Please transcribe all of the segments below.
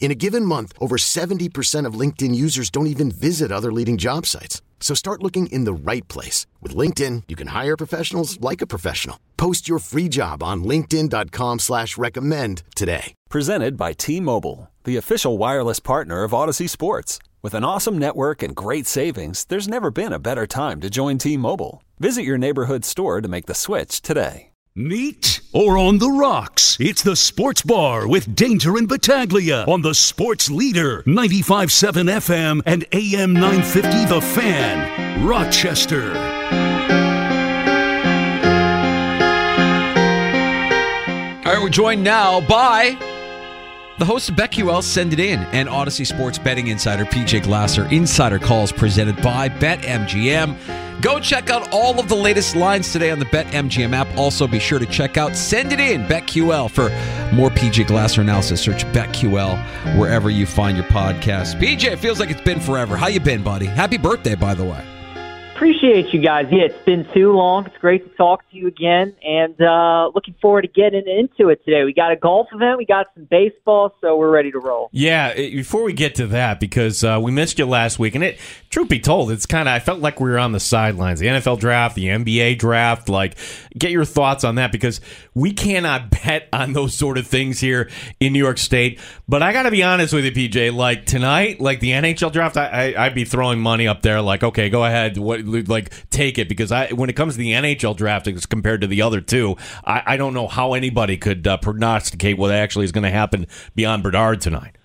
In a given month, over 70% of LinkedIn users don't even visit other leading job sites. So start looking in the right place. With LinkedIn, you can hire professionals like a professional. Post your free job on linkedin.com slash recommend today. Presented by T-Mobile, the official wireless partner of Audacy Sports. With an awesome network and great savings, there's never been a better time to join T-Mobile. Visit your neighborhood store to make the switch today. Neat or on the rocks? It's the Sports Bar with Danger and Battaglia on the Sports Leader 95.7 FM and AM 950 The Fan, Rochester. All right, we're joined now by the host of BetQL Send It In and Audacy Sports Betting Insider PJ Glasser. Insider calls presented by BetMGM. Go check out all of the latest lines today on the BetMGM app. Also, be sure to check out Send It In BetQL for more PJ Glasser analysis. Search BetQL wherever you find your podcast. PJ, it feels like it's been forever. How you been, buddy? Happy birthday, by the way. Appreciate you guys. Yeah, it's been too long. It's great to talk to you again, and uh, looking forward to getting into it today. We got a golf event, we got some baseball, so we're ready to roll. Yeah, eh, before we get to that, because uh, we missed you last week, and it, truth be told, it's kind of I felt like we were on the sidelines. The NFL draft, the NBA draft. Like, get your thoughts on that because we cannot bet on those sort of things here in New York State. But I got to be honest with you, PJ. Like tonight, like the NHL draft, I, I I'd be throwing money up there. Like, okay, go ahead. What like take it because I when it comes to the NHL draft compared to the other two, I, I don't know how anybody could uh, prognosticate what actually is going to happen beyond Bedard tonight.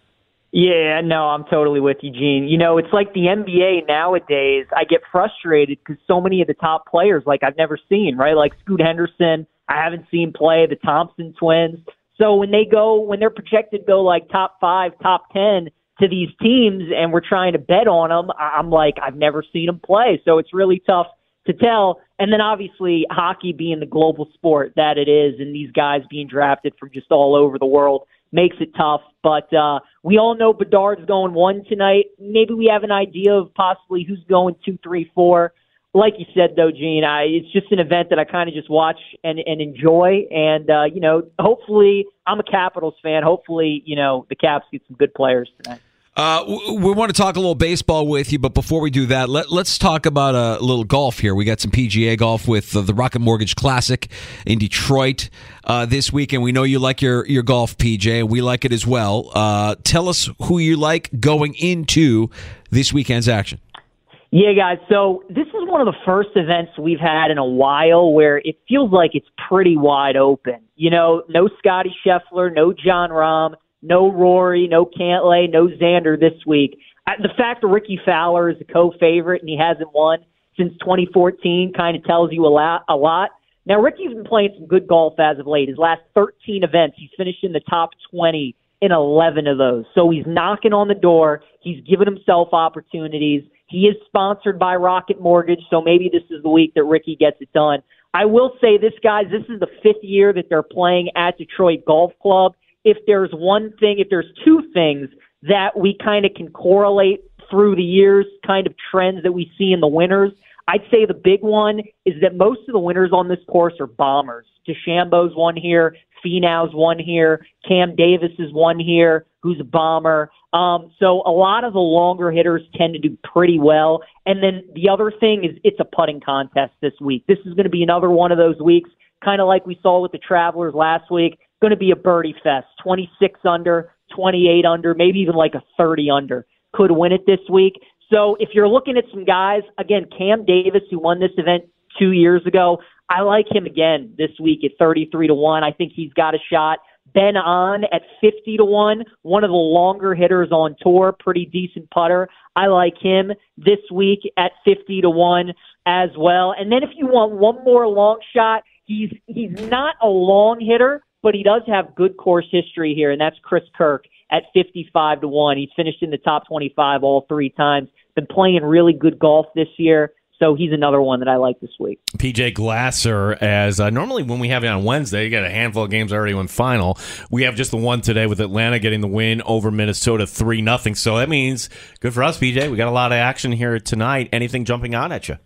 Yeah, no, I'm totally with you, Gene. You know, it's like the NBA nowadays. I get frustrated because so many of the top players, like I've never seen, right? Like Scoot Henderson, I haven't seen play. The Thompson twins. So when they go, when they're projected to go like top five, top ten to these teams, and we're trying to bet on them, I'm like, I've never seen them play. So it's really tough to tell. And then obviously hockey being the global sport that it is, and these guys being drafted from just all over the world makes it tough. But uh, we all know Bedard's going one tonight. Maybe we have an idea of possibly who's going two, three, four. Like you said, though, Gene, I, it's just an event that I kind of just watch and, and enjoy. And, uh, you know, hopefully, I'm a Capitals fan. Hopefully, you know, the Caps get some good players tonight. Uh, we want to talk a little baseball with you, but before we do that, let, us talk about a little golf here. We got some PGA golf with the Rocket Mortgage Classic in Detroit uh, this week, and we know you like your, your golf, PJ, and we like it as well. Uh, tell us who you like going into this weekend's action. Yeah, guys. So this is one of the first events we've had in a while where it feels like it's pretty wide open. You know, no Scottie Scheffler, no Jon Rahm no Rory, no Cantlay, no Xander this week. The fact that Rickie Fowler is a co-favorite and he hasn't won since 2014 kind of tells you a lot. A lot. Now Rickie's been playing some good golf as of late. His last 13 events, he's finished in the top 20 in 11 of those. So he's knocking on the door. He's given himself opportunities. He is sponsored by Rocket Mortgage, so maybe this is the week that Rickie gets it done. I will say this, guys, this is the fifth year that they're playing at Detroit Golf Club if there's one thing, if there's two things that we kind of can correlate through the years, kind of trends that we see in the winners, I'd say the big one is that most of the winners on this course are bombers. DeChambeau's won here, Finau's won here, Cam Davis is one here, who's a bomber. Um, so a lot of the longer hitters tend to do pretty well. And then the other thing is it's a putting contest this week. This is going to be another one of those weeks, kind of like we saw with the Travelers last week going to be a birdie fest. 26 under, 28 under, maybe even like a 30 under could win it this week. So if you're looking at some guys, again, Cam Davis, who won this event two years ago, I like him again this week at 33 to 1. I think he's got a shot. Ben An at 50 to 1, one of the longer hitters on tour, pretty decent putter. I like him this week at 50 to 1 as well. And then if you want one more long shot, he's he's not a long hitter, but he does have good course history here and that's Chris Kirk at 55 to 1. He's finished in the top 25 all three times. Been playing really good golf this year. So he's another one that I like this week. PJ Glasser, as uh, normally when we have it on Wednesday, you got a handful of games already went final. We have just the one today with Atlanta getting the win over Minnesota three nothing. So that means good for us, PJ. We got a lot of action here tonight. Anything jumping out at you?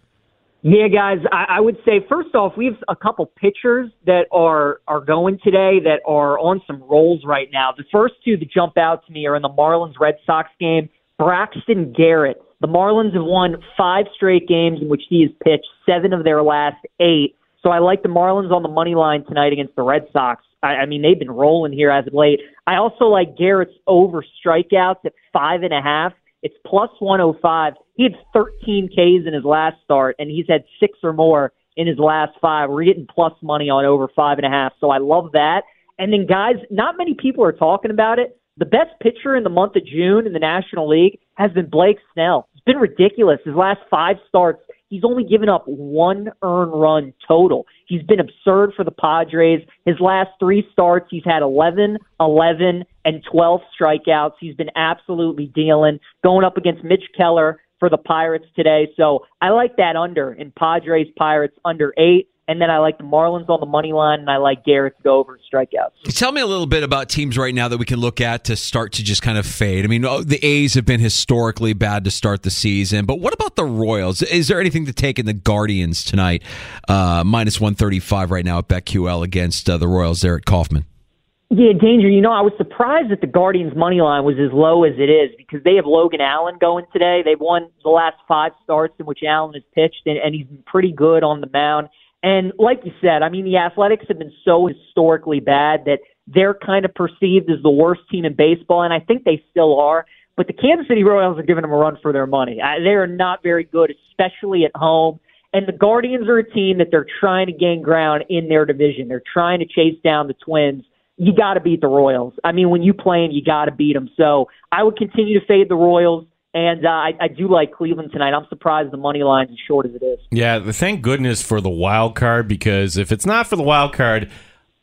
Yeah, guys, I, I would say first off, we have a couple pitchers that are are going today that are on some rolls right now. The first two that jump out to me are in the Marlins Red Sox game. Braxton Garrett the Marlins have won five straight games in which he has pitched seven of their last eight. So I like the Marlins on the money line tonight against the Red Sox. I, I mean, they've been rolling here as of late. I also like Garrett's over strikeouts at five and a half. It's plus 105. He had 13 Ks in his last start, and he's had six or more in his last five. We're getting plus money on over five and a half. So I love that. And then, guys, not many people are talking about it. The best pitcher in the month of June in the National League has been Blake Snell. It's been ridiculous. His last five starts, he's only given up one earned run total. He's been absurd for the Padres. His last three starts, he's had 11, 11, and 12 strikeouts. He's been absolutely dealing. Going up against Mitch Keller for the Pirates today. So I like that under in Padres Pirates under eight. And then I like the Marlins on the money line, and I like Garrett to go over strikeouts. Tell me a little bit about teams right now that we can look at to start to just kind of fade. I mean, oh, the A's have been historically bad to start the season, but what about the Royals? Is there anything to take in the Guardians tonight? Uh, minus 135 right now at BetQL against uh, the Royals there at Kauffman. Yeah, danger. You know, I was surprised that the Guardians' money line was as low as it is because they have Logan Allen going today. They've won the last five starts in which Allen has pitched, and, and he's been pretty good on the mound. And like you said, I mean, the Athletics have been so historically bad that they're kind of perceived as the worst team in baseball, and I think they still are. But the Kansas City Royals are giving them a run for their money. They are not very good, especially at home. And the Guardians are a team that they're trying to gain ground in their division. They're trying to chase down the Twins. You got to beat the Royals. I mean, when you play them, you got to beat them. So I would continue to fade the Royals. And uh, I, I do like Cleveland tonight. I'm surprised the money line's as short as it is. Yeah, thank goodness for the wild card because if it's not for the wild card,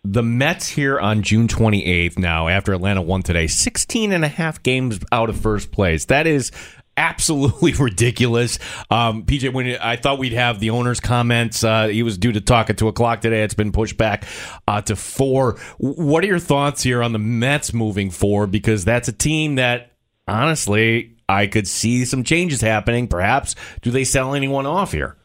the Mets here on June 28th now, after Atlanta won today, 16 and a half games out of first place. That is absolutely ridiculous. Um, PJ, when I thought we'd have the owner's comments, uh, he was due to talk at two o'clock today. It's been pushed back uh, to four. What are your thoughts here on the Mets moving forward? Because that's a team that, honestly, I could see some changes happening. Perhaps do they sell anyone off here?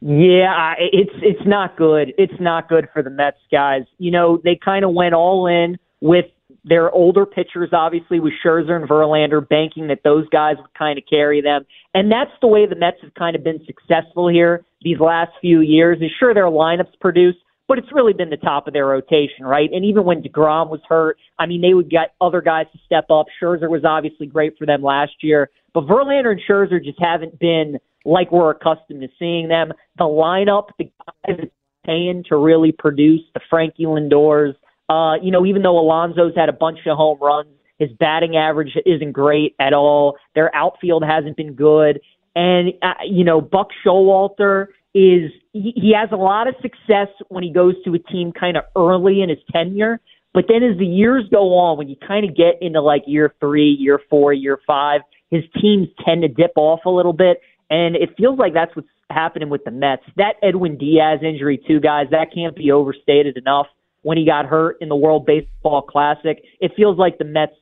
Yeah, it's it's not good. It's not good for the Mets guys. You know, they kind of went all in with their older pitchers, obviously with Scherzer and Verlander, banking that those guys would kind of carry them. And that's the way the Mets have kind of been successful here these last few years. Is sure their lineups produce, but it's really been the top of their rotation, right? And even when DeGrom was hurt, I mean, they would get other guys to step up. Scherzer was obviously great for them last year, but Verlander and Scherzer just haven't been like we're accustomed to seeing them. The lineup, the guys paying to really produce, the Frankie Lindors, uh, you know, even though Alonso's had a bunch of home runs, his batting average isn't great at all. Their outfield hasn't been good. And, uh, you know, Buck Showalter is he, he has a lot of success when he goes to a team kind of early in his tenure. But then as the years go on, when you kind of get into like year three, year four, year five, his teams tend to dip off a little bit. And it feels like that's what's happening with the Mets. That Edwin Diaz injury, too, guys, that can't be overstated enough. When he got hurt in the World Baseball Classic, it feels like the Mets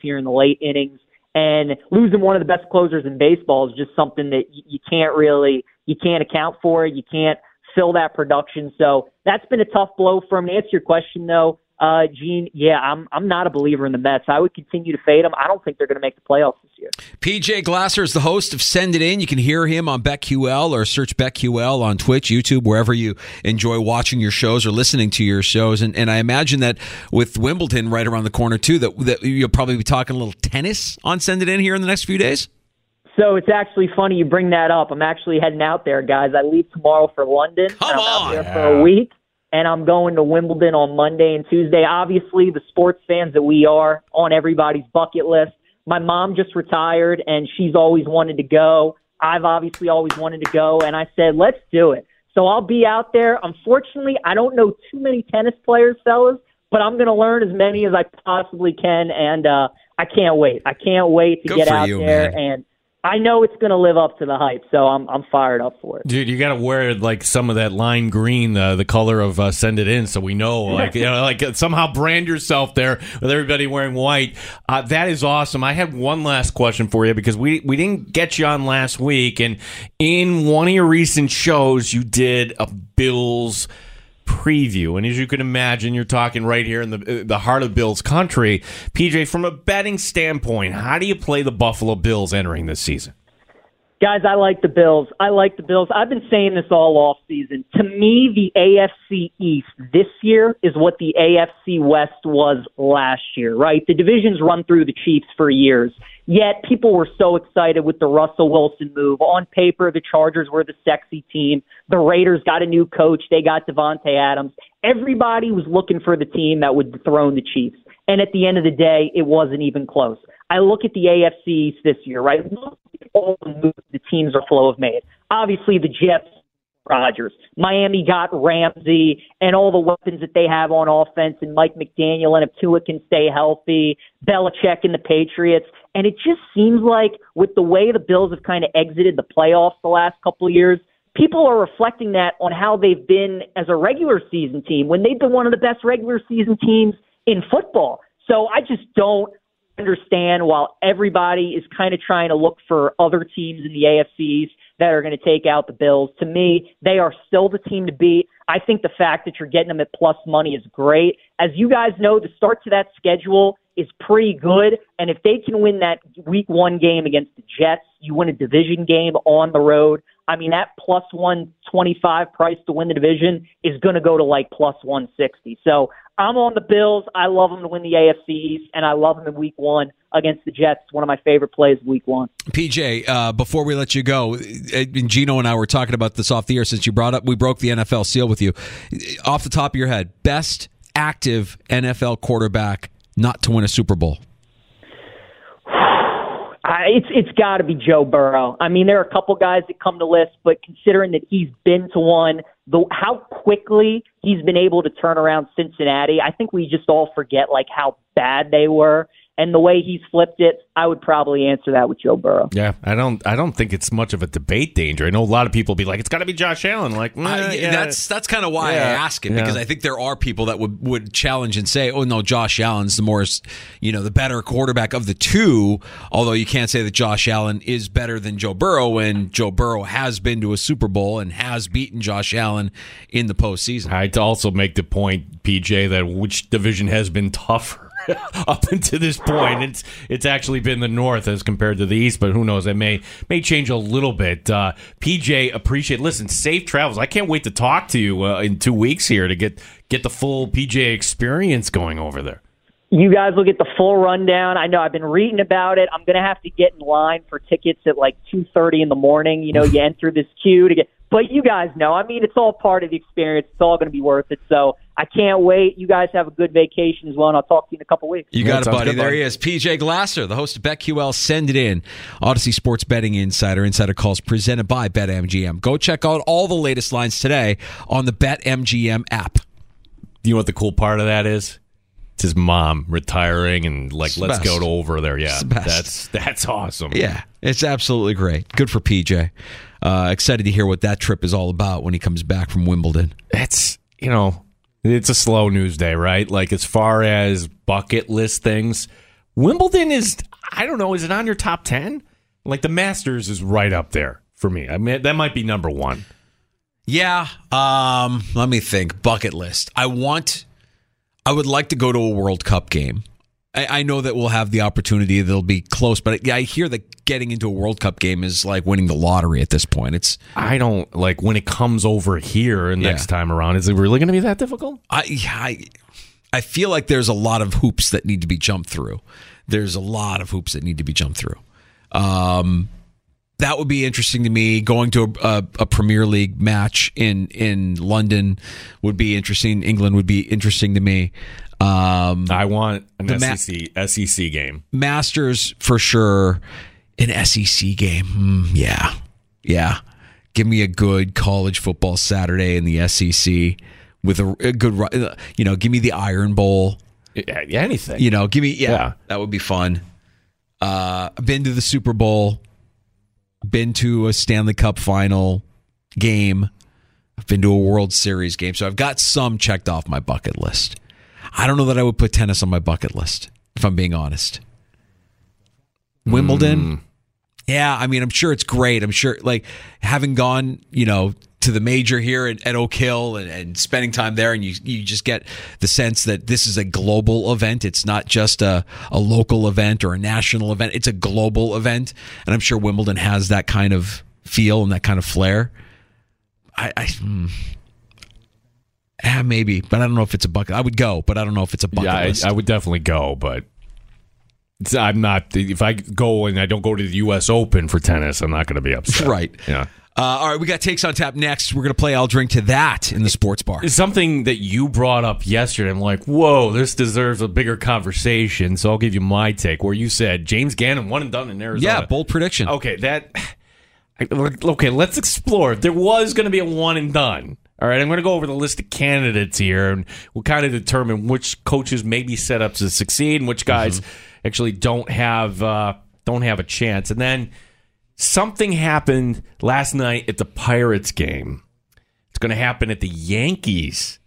here in the late innings and losing one of the best closers in baseball is just something that you can't really you can't account for. It. You can't fill that production. So that's been a tough blow for him. To answer your question though, uh, Gene, yeah, I'm I'm not a believer in the Mets. I would continue to fade them. I don't think they're going to make the playoffs this year. PJ Glasser is the host of Send It In. You can hear him on BetQL or search BetQL on Twitch, YouTube, wherever you enjoy watching your shows or listening to your shows. And, and I imagine that with Wimbledon right around the corner too, that that you'll probably be talking a little tennis on Send It In here in the next few days. So it's actually funny you bring that up. I'm actually heading out there, guys. I leave tomorrow for London. Come I'm on. out there for a week, and I'm going to Wimbledon on Monday and Tuesday. Obviously, the sports fans that we are on everybody's bucket list. My mom just retired, and she's always wanted to go. I've obviously always wanted to go, and I said, let's do it. So I'll be out there. Unfortunately, I don't know too many tennis players, fellas, but I'm going to learn as many as I possibly can, and uh, I can't wait. I can't wait to Good get out you, there man. and I know it's going to live up to the hype, so I'm I'm fired up for it. Dude, you got to wear like some of that lime green, uh, the color of uh, "Send It In," so we know. Like, you know, like uh, somehow brand yourself there with everybody wearing white. Uh, that is awesome. I have one last question for you because we we didn't get you on last week, and in one of your recent shows, you did a Bills preview. And as you can imagine, you're talking right here in the uh, the heart of Bills country. PJ, from a betting standpoint, how do you play the Buffalo Bills entering this season? Guys, I like the Bills. I like the Bills. I've been saying this all off season. To me, the AFC East this year is what the AFC West was last year, right? The divisions run through the Chiefs for years. Yet people were so excited with the Russell Wilson move. On paper, the Chargers were the sexy team. The Raiders got a new coach. They got Davante Adams. Everybody was looking for the team that would dethrone the Chiefs. And at the end of the day, it wasn't even close. I look at the AFC East this year, right? Look at All the moves the teams are flow have made. Obviously, the Jets, Rodgers. Miami got Ramsey and all the weapons that they have on offense, and Mike McDaniel, and if Tua can stay healthy, Belichick and the Patriots. And it just seems like with the way the Bills have kind of exited the playoffs the last couple of years, people are reflecting that on how they've been as a regular season team when they've been one of the best regular season teams in football. So I just don't understand while everybody is kind of trying to look for other teams in the AFC East that are going to take out the Bills. To me, they are still the team to beat. I think the fact that you're getting them at plus money is great. As you guys know, the start to that schedule is pretty good. And if they can win that week one game against the Jets, you win a division game on the road. I mean, that plus 125 price to win the division is going to go to like plus 160. So I'm on the Bills. I love them to win the AFC East, and I love them in week one against the Jets. One of my favorite plays week one. PJ, uh, before we let you go, Gino and I were talking about this off the air since you brought up, we broke the NFL seal with you. Off the top of your head, best active NFL quarterback not to win a Super Bowl. I, it's it's got to be Joe Burrow. I mean, there are a couple guys that come to list, but considering that he's been to one, the how quickly he's been able to turn around Cincinnati, I think we just all forget like how bad they were and the way he's flipped it. I would probably answer that with Joe Burrow. Yeah, I don't. I don't think it's much of a debate danger. I know a lot of people be like, "It's got to be Josh Allen." Like, Uh, eh, yeah. That's that's kind of why I ask it Yeah. because I think there are people that would would challenge and say, "Oh no, Josh Allen's the more, you know, the better quarterback of the two. Although you can't say that Josh Allen is better than Joe Burrow, when Joe Burrow has been to a Super Bowl and has beaten Josh Allen in the postseason. I'd also make the point, PJ, that which division has been tougher up until this point. It's it's actually been the North as compared to the East, but who knows? It may may change a little bit. Uh, PJ, appreciate. Listen, safe travels. I can't wait to talk to you uh, in two weeks here to get get the full PJ experience going over there. You guys will get the full rundown. I know I've been reading about it. I'm going to have to get in line for tickets at like 2:30 in the morning. You know, you enter this queue to get but you guys know. I mean, it's all part of the experience. It's all going to be worth it. So, I can't wait. You guys have a good vacation as well, and I'll talk to you in a couple weeks. You Yeah, got it, sounds buddy. good, there buddy. he is. PJ Glasser, the host of BetQL. Send it in. Audacy Sports Betting Insider. Insider calls presented by BetMGM. Go check out all the latest lines today on the BetMGM app. You know what the cool part of that is? It's his mom retiring and like, It's let's best. go to over there. Yeah, It's the best. that's that's awesome. Yeah, it's absolutely great. Good for PJ. Uh, excited to hear what that trip is all about when he comes back from Wimbledon. That's you know, it's a slow news day, right? Like as far as bucket list things, Wimbledon is. I don't know. Is it on your top ten? Like the Masters is right up there for me. I mean, that might be number one. Yeah. Um, let me think. Bucket list. I want. I would like to go to a World Cup game. I, I know that we'll have the opportunity. They'll be close, but I, I hear that getting into a World Cup game is like winning the lottery at this point. It's I don't like when it comes over here Yeah. next time around. Is it really going to be that difficult? I, I I feel like there's a lot of hoops that need to be jumped through. There's a lot of hoops that need to be jumped through. Um, that would be interesting to me. Going to a, a, a, Premier League match in in London would be interesting. England would be interesting to me. Um, I want an SEC ma- SEC game. Masters for sure. An SEC game. Mm, yeah, yeah. Give me a good college football Saturday in the SEC with a, a good, you know, give me the Iron Bowl. Yeah, anything. You know, give me, yeah, yeah. that would be fun. Uh, I've been to the Super Bowl, been to a Stanley Cup final game, I've been to a World Series game. So I've got some checked off my bucket list. I don't know that I would put tennis on my bucket list, if I'm being honest. Wimbledon, mm. Yeah, I mean, I'm sure it's great. I'm sure, like, having gone, you know, to the major here at, at Oak Hill and, and, spending time there, and you you just get the sense that this is a global event. It's not just a, a local event or a national event. It's a global event, and I'm sure Wimbledon has that kind of feel and that kind of flair. I, I hmm. Yeah, maybe, but I don't know if it's a bucket. I would go, but I don't know if it's a bucket yeah, list. I, I would definitely go, but I'm not. If I go and I don't go to the U.S. Open for tennis, I'm not going to be upset. Right. Yeah. Uh, all right, we got takes on tap next. We're going to play I'll Drink to That in the sports bar. It's something that you brought up yesterday. I'm like, whoa, this deserves a bigger conversation. So I'll give you my take where you said James Gannon one and done in Arizona. Yeah, bold prediction. Okay, that. Okay, let's explore. There was going to be a one and done. All right, I'm going to go over the list of candidates here, and we'll kind of determine which coaches may be set up to succeed and which guys. Mm-hmm actually don't have uh, don't have a chance. And then something happened last night at the Pirates game. It's going to happen at the Yankees,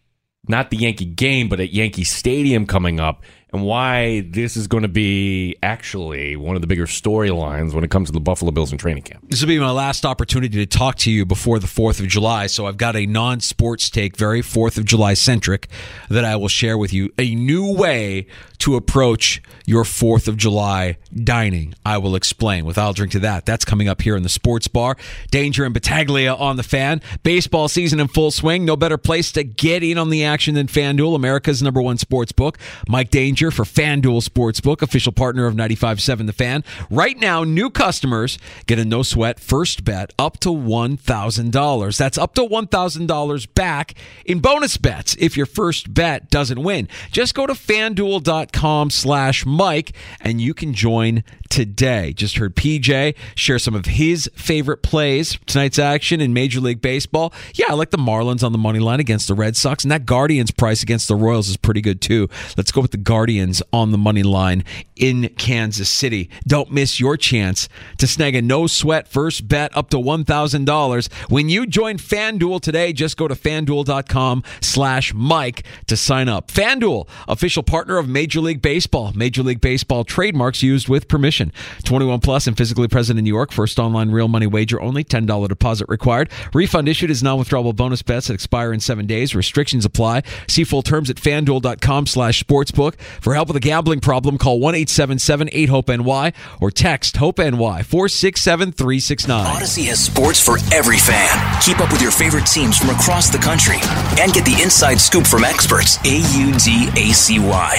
not the Yankee game, but at Yankee Stadium coming up and why this is going to be actually one of the bigger storylines when it comes to the Buffalo Bills in training camp. This will be my last opportunity to talk to you before the 4th of July. So I've got a non sports take, very 4th of July centric, that I will share with you. A new way to approach your 4th of July dining. I will explain with I'll drink to that. That's coming up here in the sports bar. Danger and Battaglia on the fan. Baseball season in full swing. No better place to get in on the action than FanDuel, America's number one sports book. Mike Danger for FanDuel Sportsbook, official partner of 95.7 The Fan. Right now, new customers get a no sweat first bet up to $1,000. That's up to $1,000 back in bonus bets if your first bet doesn't win. Just go to fanduel.com slash Mike and you can join today. Just heard PJ share some of his favorite plays tonight's action in Major League Baseball. Yeah, I like the Marlins on the money line against the Red Sox, and that Guardians price against the Royals is pretty good too. Let's go with the Guardians on the money line in Kansas City. Don't miss your chance to snag a no sweat first bet up to $1,000. When you join FanDuel today, just go to fanduel.com slash Mike to sign up. FanDuel, official partner of Major League Baseball. Major League Baseball trademarks used with permission. 21 plus and physically present in New York. First online real money wager only. $10 deposit required. Refund issued is non-withdrawable bonus bets that expire in seven days. Restrictions apply. See full terms at fanduel.com slash sportsbook. For help with a gambling problem, call 1 877 8 HOPE NY or text HOPE NY 467 369. Audacy has sports for every fan. Keep up with your favorite teams from across the country and get the inside scoop from experts. A U D A C Y.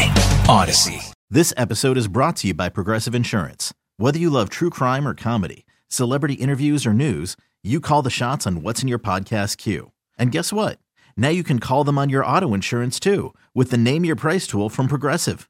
Audacy. This episode is brought to you by Progressive Insurance. Whether you love true crime or comedy, celebrity interviews or news, you call the shots on what's in your podcast queue. And guess what? Now you can call them on your auto insurance too with the Name Your Price tool from Progressive.